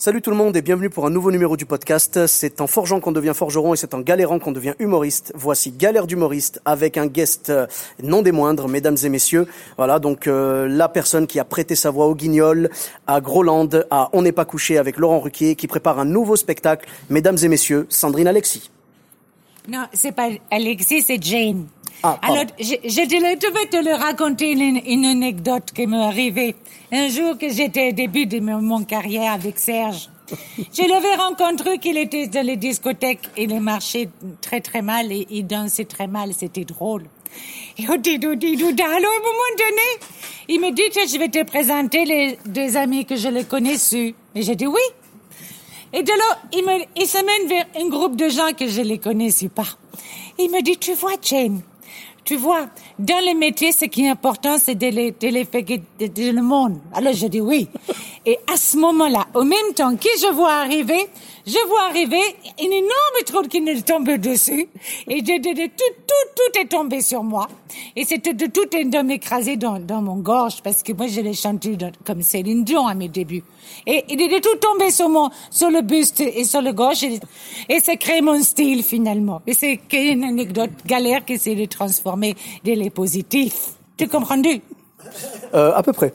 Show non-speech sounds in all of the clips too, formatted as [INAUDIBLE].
Salut tout le monde et bienvenue pour un nouveau numéro du podcast. C'est en forgeant qu'on devient forgeron et c'est en galérant qu'on devient humoriste. Voici Galère d'humoriste avec un guest euh, non des moindres, mesdames et messieurs. Voilà, donc euh, la personne qui a prêté sa voix au Guignol, à Groland, à On n'est pas couché avec Laurent Ruquier, qui prépare un nouveau spectacle. Mesdames et messieurs, Sandrine Alexis. Non, c'est pas Alexis, c'est Jane. Ah. Alors, je, je te vais te le raconter une, une anecdote qui m'est arrivée. Un jour que j'étais au début de mon, carrière avec Serge, je l'avais rencontré qu'il était dans les discothèques. Il marchait très très mal et il dansait très mal. C'était drôle. Et. Alors, à un moment donné, il me dit je vais te présenter les deux amis que je les connais su. Et j'ai dit oui. Et de là, il me, il s'amène vers un groupe de gens que je les connaissais pas. Il me dit, tu vois, Jane, tu vois, dans le métier, ce qui est important, c'est de les, de les faire de, de le monde. Alors, je dis oui. Et à ce moment-là, au même temps que je vois arriver, je vois arriver une énorme trône qui me tombe dessus. Et de, de, de- tout, tout, tout est tombé sur moi. Et c'était de tout est de m'écraser dans, dans mon gorge parce que moi, je l'ai chanté comme Céline Dion à mes débuts. Et il est de tout tombé sur mon, sur le buste et sur le gorge. Et, ça crée mon style finalement. Et c'est une anecdote galère qui s'est de transformer dans les positifs. Tu comprends? Euh, à peu près.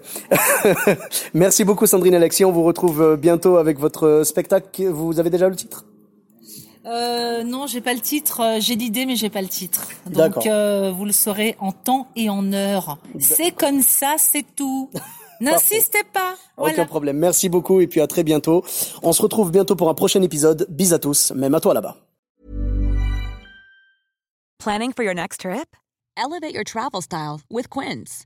[LAUGHS] Merci beaucoup Sandrine Alexis. On vous retrouve euh, bientôt avec votre spectacle. Vous avez déjà le titre? Euh, non, j'ai pas le titre. Euh, J'ai l'idée, mais j'ai pas le titre. Donc, euh, vous le saurez en temps et en heure. C'est comme ça, c'est tout. [LAUGHS] N'insistez pas. Aucun problème. Merci beaucoup et puis à très bientôt. On se retrouve bientôt pour un prochain épisode. Bis à tous, même à toi là-bas. Planning for your next trip? Elevate your travel style with Quince.